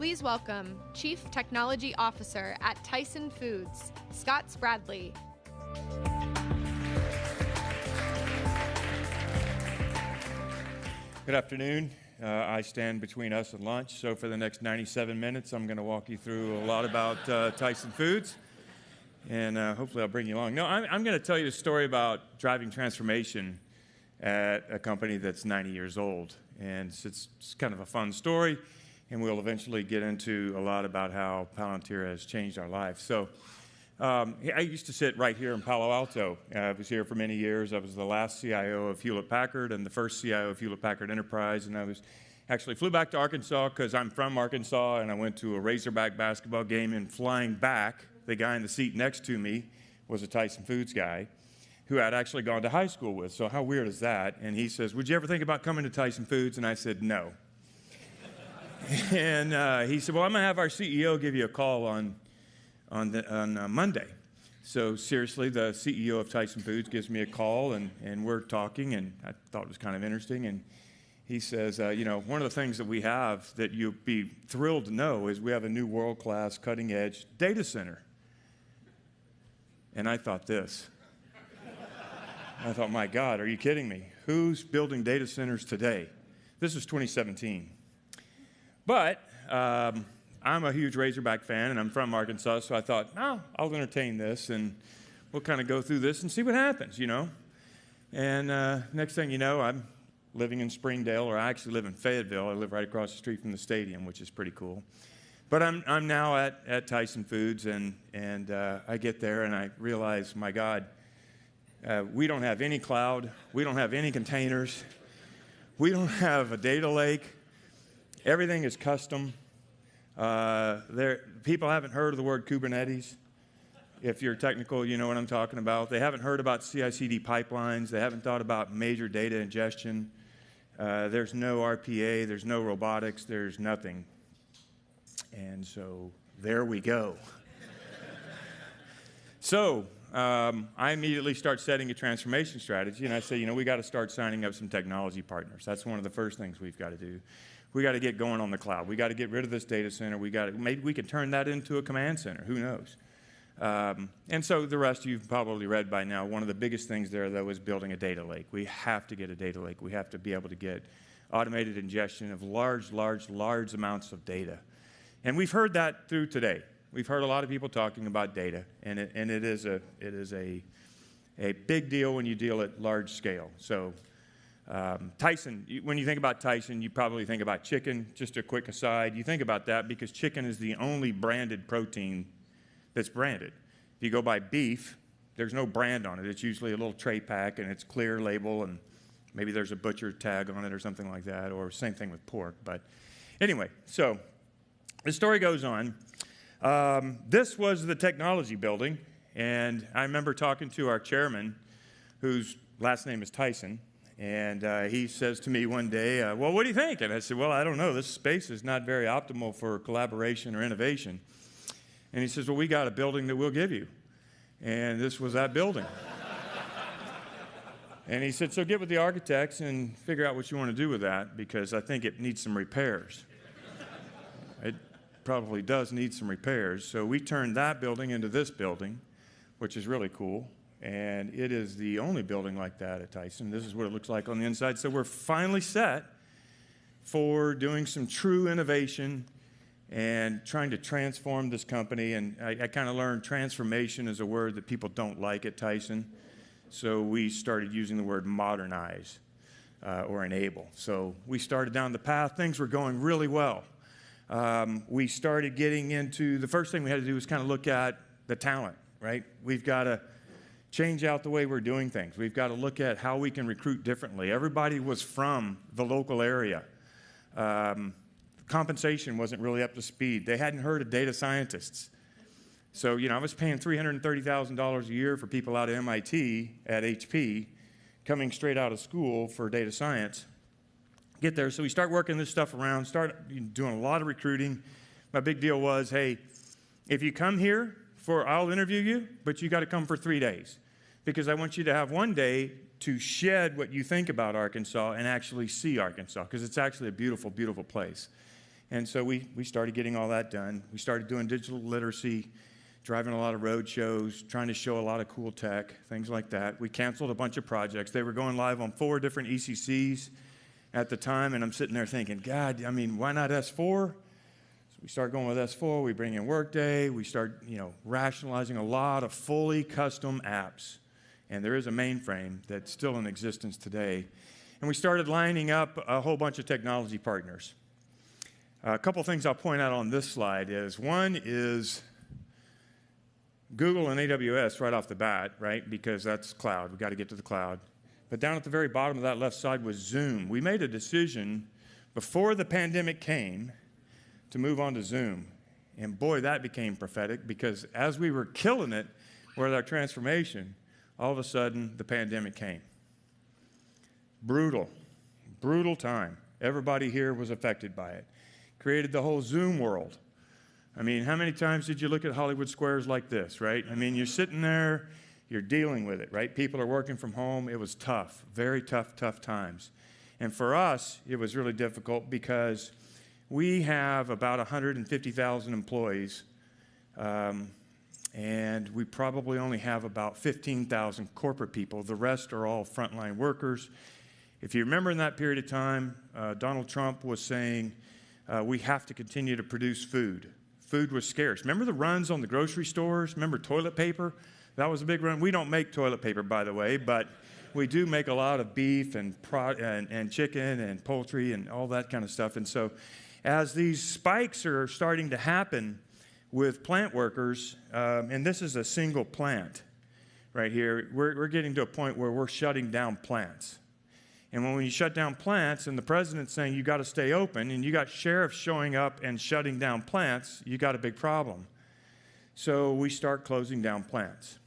Please welcome Chief Technology Officer at Tyson Foods, Scott Spradley. Good afternoon. Uh, I stand between us and lunch, so for the next 97 minutes, I'm going to walk you through a lot about uh, Tyson Foods, and uh, hopefully I'll bring you along. No, I'm, I'm going to tell you a story about driving transformation at a company that's 90 years old, and it's, it's kind of a fun story, and we'll eventually get into a lot about how Palantir has changed our life. So. Um, I used to sit right here in Palo Alto. Uh, I was here for many years. I was the last CIO of Hewlett Packard and the first CIO of Hewlett Packard Enterprise. And I was actually flew back to Arkansas because I'm from Arkansas, and I went to a Razorback basketball game. And flying back, the guy in the seat next to me was a Tyson Foods guy who I'd actually gone to high school with. So how weird is that? And he says, "Would you ever think about coming to Tyson Foods?" And I said, "No." And uh, he said, "Well, I'm gonna have our CEO give you a call on." on, the, on uh, Monday. So, seriously, the CEO of Tyson Foods gives me a call, and, and we're talking, and I thought it was kind of interesting. And he says, uh, You know, one of the things that we have that you'd be thrilled to know is we have a new world class, cutting edge data center. And I thought this. I thought, my God, are you kidding me? Who's building data centers today? This was 2017. But um, I'm a huge Razorback fan, and I'm from Arkansas, so I thought, oh, I'll entertain this, and we'll kind of go through this and see what happens, you know. And uh, next thing you know, I'm living in Springdale, or I actually live in Fayetteville. I live right across the street from the stadium, which is pretty cool. But I'm, I'm now at, at Tyson Foods, and, and uh, I get there and I realize, my God, uh, we don't have any cloud, we don't have any containers, we don't have a data lake. Everything is custom. Uh, there, people haven't heard of the word Kubernetes. If you're technical, you know what I'm talking about. They haven't heard about CI CD pipelines. They haven't thought about major data ingestion. Uh, there's no RPA, there's no robotics, there's nothing. And so there we go. so um, I immediately start setting a transformation strategy, and I say, you know, we got to start signing up some technology partners. That's one of the first things we've got to do we got to get going on the cloud. We got to get rid of this data center. We got maybe we can turn that into a command center. Who knows? Um, and so the rest you've probably read by now. One of the biggest things there, though, is building a data lake. We have to get a data lake. We have to be able to get automated ingestion of large, large, large amounts of data. And we've heard that through today. We've heard a lot of people talking about data, and it, and it is, a, it is a, a big deal when you deal at large scale. So um, Tyson, when you think about Tyson, you probably think about chicken. Just a quick aside, you think about that because chicken is the only branded protein that's branded. If you go by beef, there's no brand on it. It's usually a little tray pack and it's clear label and maybe there's a butcher tag on it or something like that, or same thing with pork. But anyway, so the story goes on. Um, this was the technology building, and I remember talking to our chairman, whose last name is Tyson and uh, he says to me one day, uh, Well, what do you think? And I said, Well, I don't know. This space is not very optimal for collaboration or innovation. And he says, Well, we got a building that we'll give you. And this was that building. and he said, So get with the architects and figure out what you want to do with that because I think it needs some repairs. it probably does need some repairs. So we turned that building into this building, which is really cool and it is the only building like that at Tyson. This is what it looks like on the inside. So we're finally set for doing some true innovation and trying to transform this company. And I, I kind of learned transformation is a word that people don't like at Tyson. So we started using the word modernize uh, or enable. So we started down the path. Things were going really well. Um, we started getting into the first thing we had to do was kind of look at the talent, right? We've got to change out the way we're doing things. We've got to look at how we can recruit differently. Everybody was from the local area. Um, compensation wasn't really up to speed. They hadn't heard of data scientists. So, you know, I was paying $330,000 a year for people out of MIT at HP coming straight out of school for data science. Get there. So we start working this stuff around, start doing a lot of recruiting. My big deal was hey, if you come here, for I'll interview you, but you got to come for three days because I want you to have one day to shed what you think about Arkansas and actually see Arkansas because it's actually a beautiful, beautiful place. And so we, we started getting all that done. We started doing digital literacy, driving a lot of road shows, trying to show a lot of cool tech, things like that. We canceled a bunch of projects. They were going live on four different ECCs at the time, and I'm sitting there thinking, God, I mean, why not S4? So we start going with S4. We bring in Workday. We start, you know, rationalizing a lot of fully custom apps. And there is a mainframe that's still in existence today. And we started lining up a whole bunch of technology partners. A couple things I'll point out on this slide is one is Google and AWS right off the bat, right? Because that's cloud. We've got to get to the cloud. But down at the very bottom of that left side was Zoom. We made a decision before the pandemic came to move on to Zoom. And boy, that became prophetic because as we were killing it with our transformation, all of a sudden the pandemic came. Brutal, brutal time. Everybody here was affected by it created the whole Zoom world. I mean, how many times did you look at Hollywood squares like this, right? I mean, you're sitting there, you're dealing with it, right? People are working from home. It was tough, very tough, tough times. And for us, it was really difficult because we have about 150,000 employees, um, and we probably only have about 15,000 corporate people. The rest are all frontline workers. If you remember in that period of time, uh, Donald Trump was saying, uh, we have to continue to produce food. Food was scarce. Remember the runs on the grocery stores? Remember toilet paper? That was a big run. We don't make toilet paper, by the way, but we do make a lot of beef and, and, and chicken and poultry and all that kind of stuff. And so, as these spikes are starting to happen with plant workers, um, and this is a single plant right here, we're, we're getting to a point where we're shutting down plants. And when you shut down plants and the president's saying you got to stay open and you got sheriffs showing up and shutting down plants, you got a big problem. So we start closing down plants,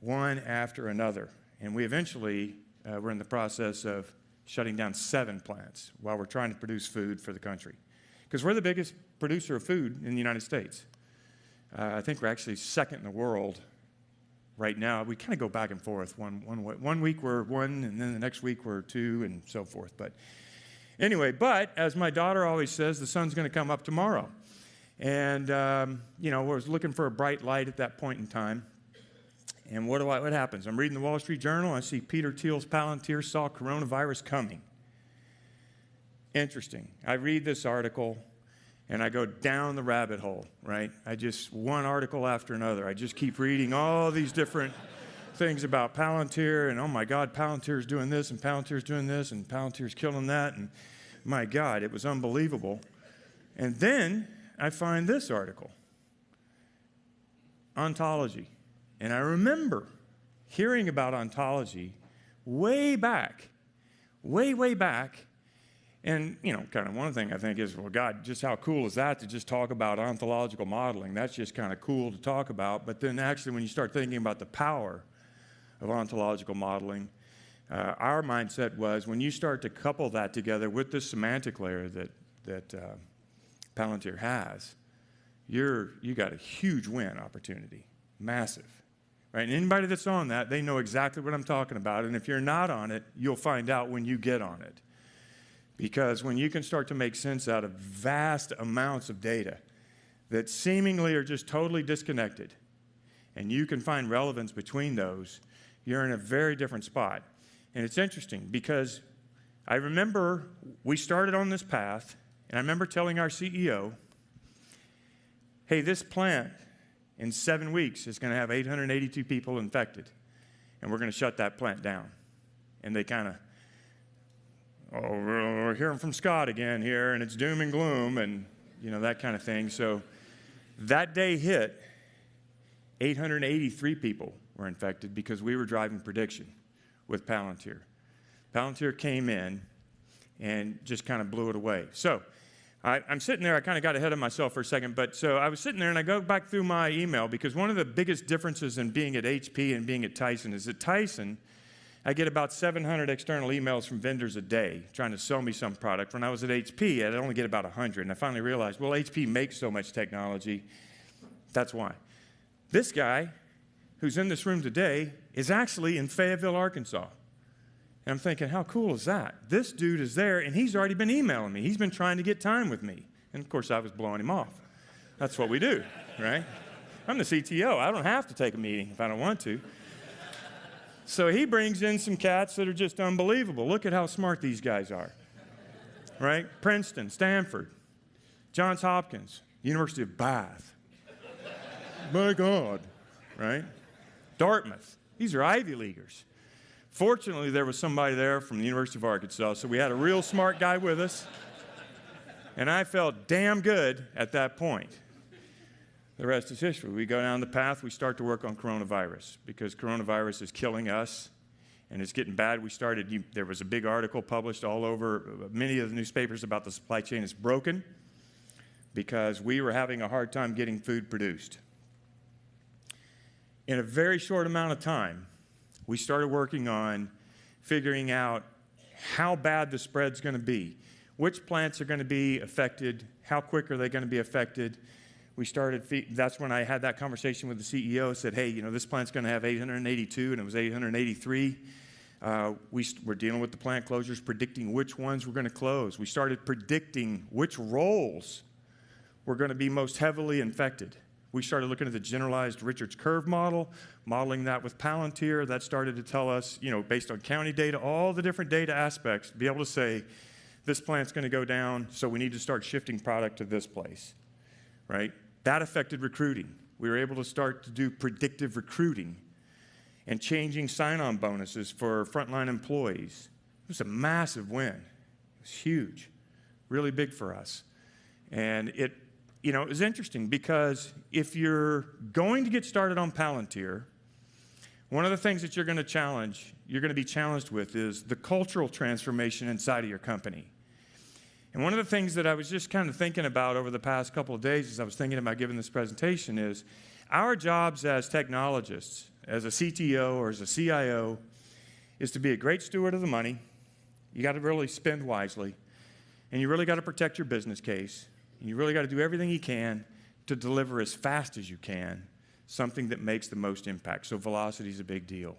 one after another. And we eventually uh, were in the process of shutting down seven plants while we're trying to produce food for the country. Because we're the biggest producer of food in the United States. Uh, I think we're actually second in the world right now. We kind of go back and forth. One, one, one week we're one, and then the next week we're two, and so forth. But anyway, but as my daughter always says, the sun's going to come up tomorrow. And, um, you know, I was looking for a bright light at that point in time. And what, do I, what happens? I'm reading the Wall Street Journal. I see Peter Thiel's Palantir saw coronavirus coming. Interesting. I read this article and I go down the rabbit hole, right? I just, one article after another, I just keep reading all these different things about Palantir, and oh my God, Palantir's doing this, and Palantir's doing this, and Palantir's killing that, and my God, it was unbelievable. And then I find this article Ontology. And I remember hearing about ontology way back, way, way back and, you know, kind of one thing I think is, well, God, just how cool is that to just talk about ontological modeling? That's just kind of cool to talk about. But then actually, when you start thinking about the power of ontological modeling, uh, our mindset was when you start to couple that together with the semantic layer that, that uh, Palantir has, you're, you got a huge win opportunity, massive. Right? And anybody that's on that, they know exactly what I'm talking about. And if you're not on it, you'll find out when you get on it. Because when you can start to make sense out of vast amounts of data that seemingly are just totally disconnected, and you can find relevance between those, you're in a very different spot. And it's interesting because I remember we started on this path, and I remember telling our CEO, hey, this plant in seven weeks is going to have 882 people infected, and we're going to shut that plant down. And they kind of oh, we're hearing from Scott again here, and it's doom and gloom, and you know that kind of thing. So that day hit, 883 people were infected because we were driving prediction with Palantir. Palantir came in and just kind of blew it away. So I, am sitting there, I kind of got ahead of myself for a second, but so I was sitting there and I go back through my email because one of the biggest differences in being at HP and being at Tyson is that Tyson I get about 700 external emails from vendors a day trying to sell me some product. When I was at HP, I'd only get about 100. And I finally realized, well, HP makes so much technology. That's why. This guy who's in this room today is actually in Fayetteville, Arkansas. And I'm thinking, how cool is that? This dude is there, and he's already been emailing me. He's been trying to get time with me. And of course, I was blowing him off. That's what we do, right? I'm the CTO. I don't have to take a meeting if I don't want to. So he brings in some cats that are just unbelievable. Look at how smart these guys are, right? Princeton, Stanford, Johns Hopkins, University of Bath. My God, right? Dartmouth. These are Ivy Leaguers. Fortunately, there was somebody there from the University of Arkansas, so we had a real smart guy with us. And I felt damn good at that point. The rest is history. We go down the path, we start to work on coronavirus because coronavirus is killing us and it's getting bad. We started, there was a big article published all over uh, many of the newspapers about the supply chain is broken because we were having a hard time getting food produced. In a very short amount of time, we started working on figuring out how bad the spread's going to be, which plants are going to be affected, how quick are they going to be affected. We started, that's when I had that conversation with the CEO, said, hey, you know, this plant's going to have 882, and it was 883. Uh, we were dealing with the plant closures, predicting which ones were going to close. We started predicting which roles were going to be most heavily infected. We started looking at the generalized Richards curve model, modeling that with Palantir. That started to tell us, you know, based on county data, all the different data aspects, be able to say, this plant's going to go down, so we need to start shifting product to this place, right? That affected recruiting. We were able to start to do predictive recruiting and changing sign on bonuses for frontline employees. It was a massive win. It was huge, really big for us. And it you know, it was interesting because if you're going to get started on Palantir, one of the things that you're going to challenge, you're going to be challenged with is the cultural transformation inside of your company. And one of the things that I was just kind of thinking about over the past couple of days as I was thinking about giving this presentation is our jobs as technologists, as a CTO or as a CIO, is to be a great steward of the money. You got to really spend wisely, and you really got to protect your business case. You really got to do everything you can to deliver as fast as you can something that makes the most impact. So, velocity is a big deal.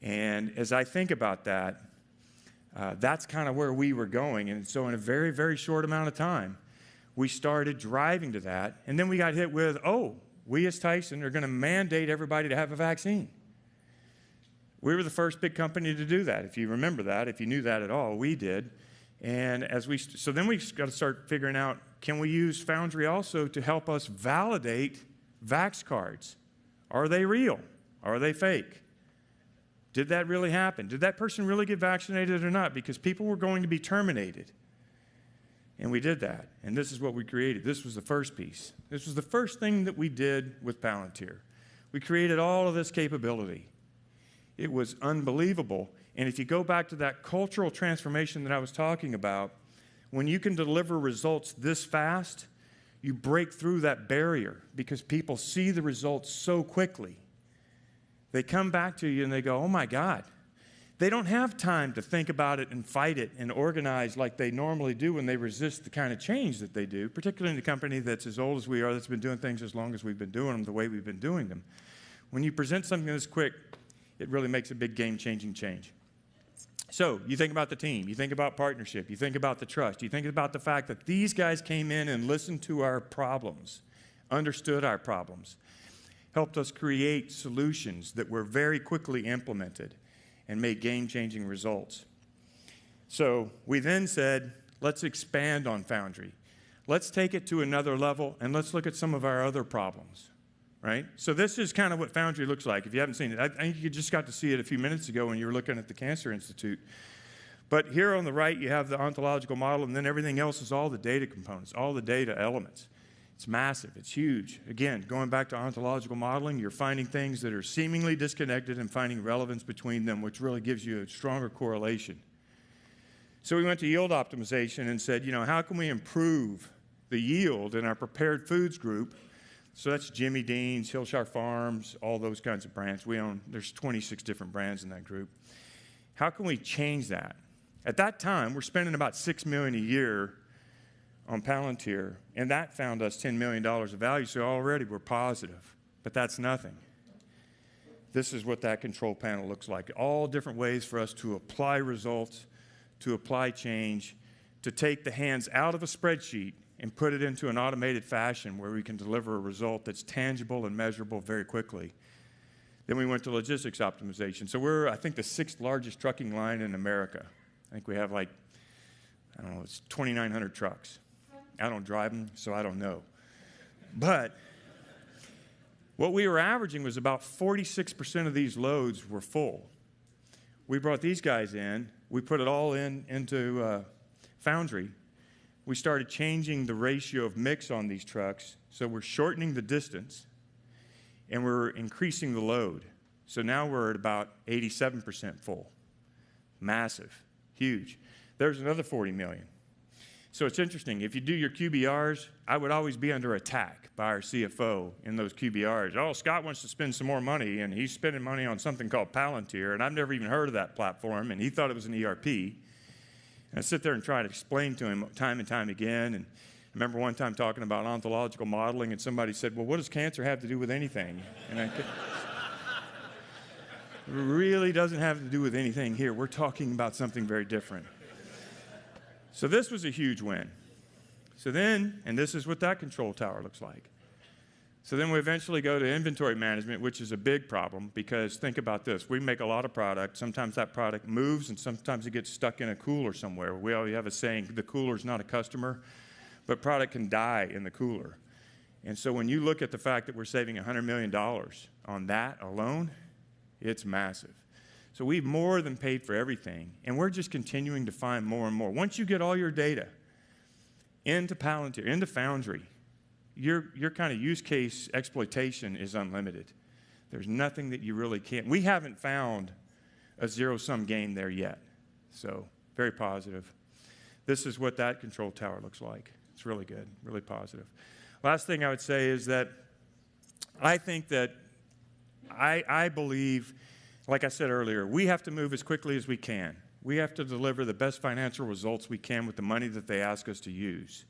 And as I think about that, uh, that's kind of where we were going. And so, in a very, very short amount of time, we started driving to that. And then we got hit with, oh, we as Tyson are going to mandate everybody to have a vaccine. We were the first big company to do that. If you remember that, if you knew that at all, we did. And as we, so then we've got to start figuring out can we use Foundry also to help us validate Vax cards? Are they real? Are they fake? Did that really happen? Did that person really get vaccinated or not? Because people were going to be terminated. And we did that. And this is what we created. This was the first piece. This was the first thing that we did with Palantir. We created all of this capability. It was unbelievable. And if you go back to that cultural transformation that I was talking about, when you can deliver results this fast, you break through that barrier because people see the results so quickly. They come back to you and they go, oh my God. They don't have time to think about it and fight it and organize like they normally do when they resist the kind of change that they do, particularly in a company that's as old as we are, that's been doing things as long as we've been doing them the way we've been doing them. When you present something this quick, it really makes a big game changing change. So you think about the team, you think about partnership, you think about the trust, you think about the fact that these guys came in and listened to our problems, understood our problems, helped us create solutions that were very quickly implemented and made game changing results. So we then said, let's expand on Foundry. Let's take it to another level and let's look at some of our other problems right? So this is kind of what Foundry looks like. If you haven't seen it, I, think you just got to see it a few minutes ago when you were looking at the Cancer Institute. But here on the right, you have the ontological model, and then everything else is all the data components, all the data elements. It's massive, it's huge. Again, going back to ontological modeling, you're finding things that are seemingly disconnected and finding relevance between them, which really gives you a stronger correlation. So we went to yield optimization and said, you know, how can we improve the yield in our prepared foods group so that's Jimmy Dean's, Hillshire Farms, all those kinds of brands. We own, there's 26 different brands in that group. How can we change that? At that time, we're spending about 6 million a year on Palantir, and that found us $10 million of value, so already we're positive. But that's nothing. this is what that control panel looks like. All different ways for us to apply results, to apply change, to take the hands out of a spreadsheet and put it into an automated fashion where we can deliver a result that's tangible and measurable very quickly. Then we went to logistics optimization. So we're, I think, the sixth largest trucking line in America. I think we have like, I don't know, it's 2,900 trucks. I don't drive them, so I don't know. But what we were averaging was about 46% of these loads were full. We brought these guys in, we put it all in into uh, Foundry. We started changing the ratio of mix on these trucks, so we're shortening the distance and we're increasing the load. So now we're at about 87% full. Massive, huge. There's another 40 million. So it's interesting. If you do your QBRs, I would always be under attack by our CFO in those QBRs. Oh, Scott wants to spend some more money, and he's spending money on something called Palantir, and I've never even heard of that platform, and he thought it was an ERP. And I sit there and try to explain to him time and time again. And I remember one time talking about ontological modeling, and somebody said, Well, what does cancer have to do with anything? And I it really doesn't have to do with anything here. We're talking about something very different. So this was a huge win. So then, and this is what that control tower looks like. So then we eventually go to inventory management, which is a big problem because think about this. We make a lot of product. Sometimes that product moves and sometimes it gets stuck in a cooler somewhere. We always have a saying, the cooler is not a customer, but product can die in the cooler. And so when you look at the fact that we're saving $100 million on that alone, it's massive. So we've more than paid for everything, and we're just continuing to find more and more. Once you get all your data into Palantir, into Foundry, your, your kind of use case exploitation is unlimited. There's nothing that you really can't. We haven't found a zero sum game there yet. So, very positive. This is what that control tower looks like. It's really good, really positive. Last thing I would say is that I think that I, I believe like I said earlier, we have to move as quickly as we can. We have to deliver the best financial results we can with the money that they ask us to use.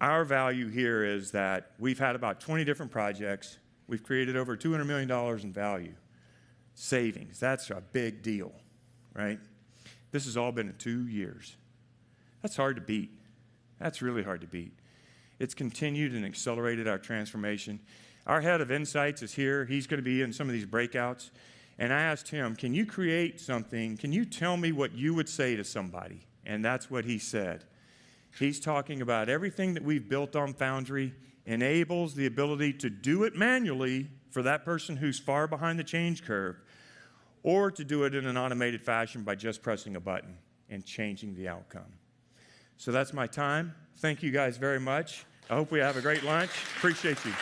Our value here is that we've had about 20 different projects. We've created over $200 million in value. Savings, that's a big deal, right? This has all been in two years. That's hard to beat. That's really hard to beat. It's continued and accelerated our transformation. Our head of insights is here. He's going to be in some of these breakouts. And I asked him, Can you create something? Can you tell me what you would say to somebody? And that's what he said. He's talking about everything that we've built on Foundry enables the ability to do it manually for that person who's far behind the change curve, or to do it in an automated fashion by just pressing a button and changing the outcome. So that's my time. Thank you guys very much. I hope we have a great lunch. Appreciate you.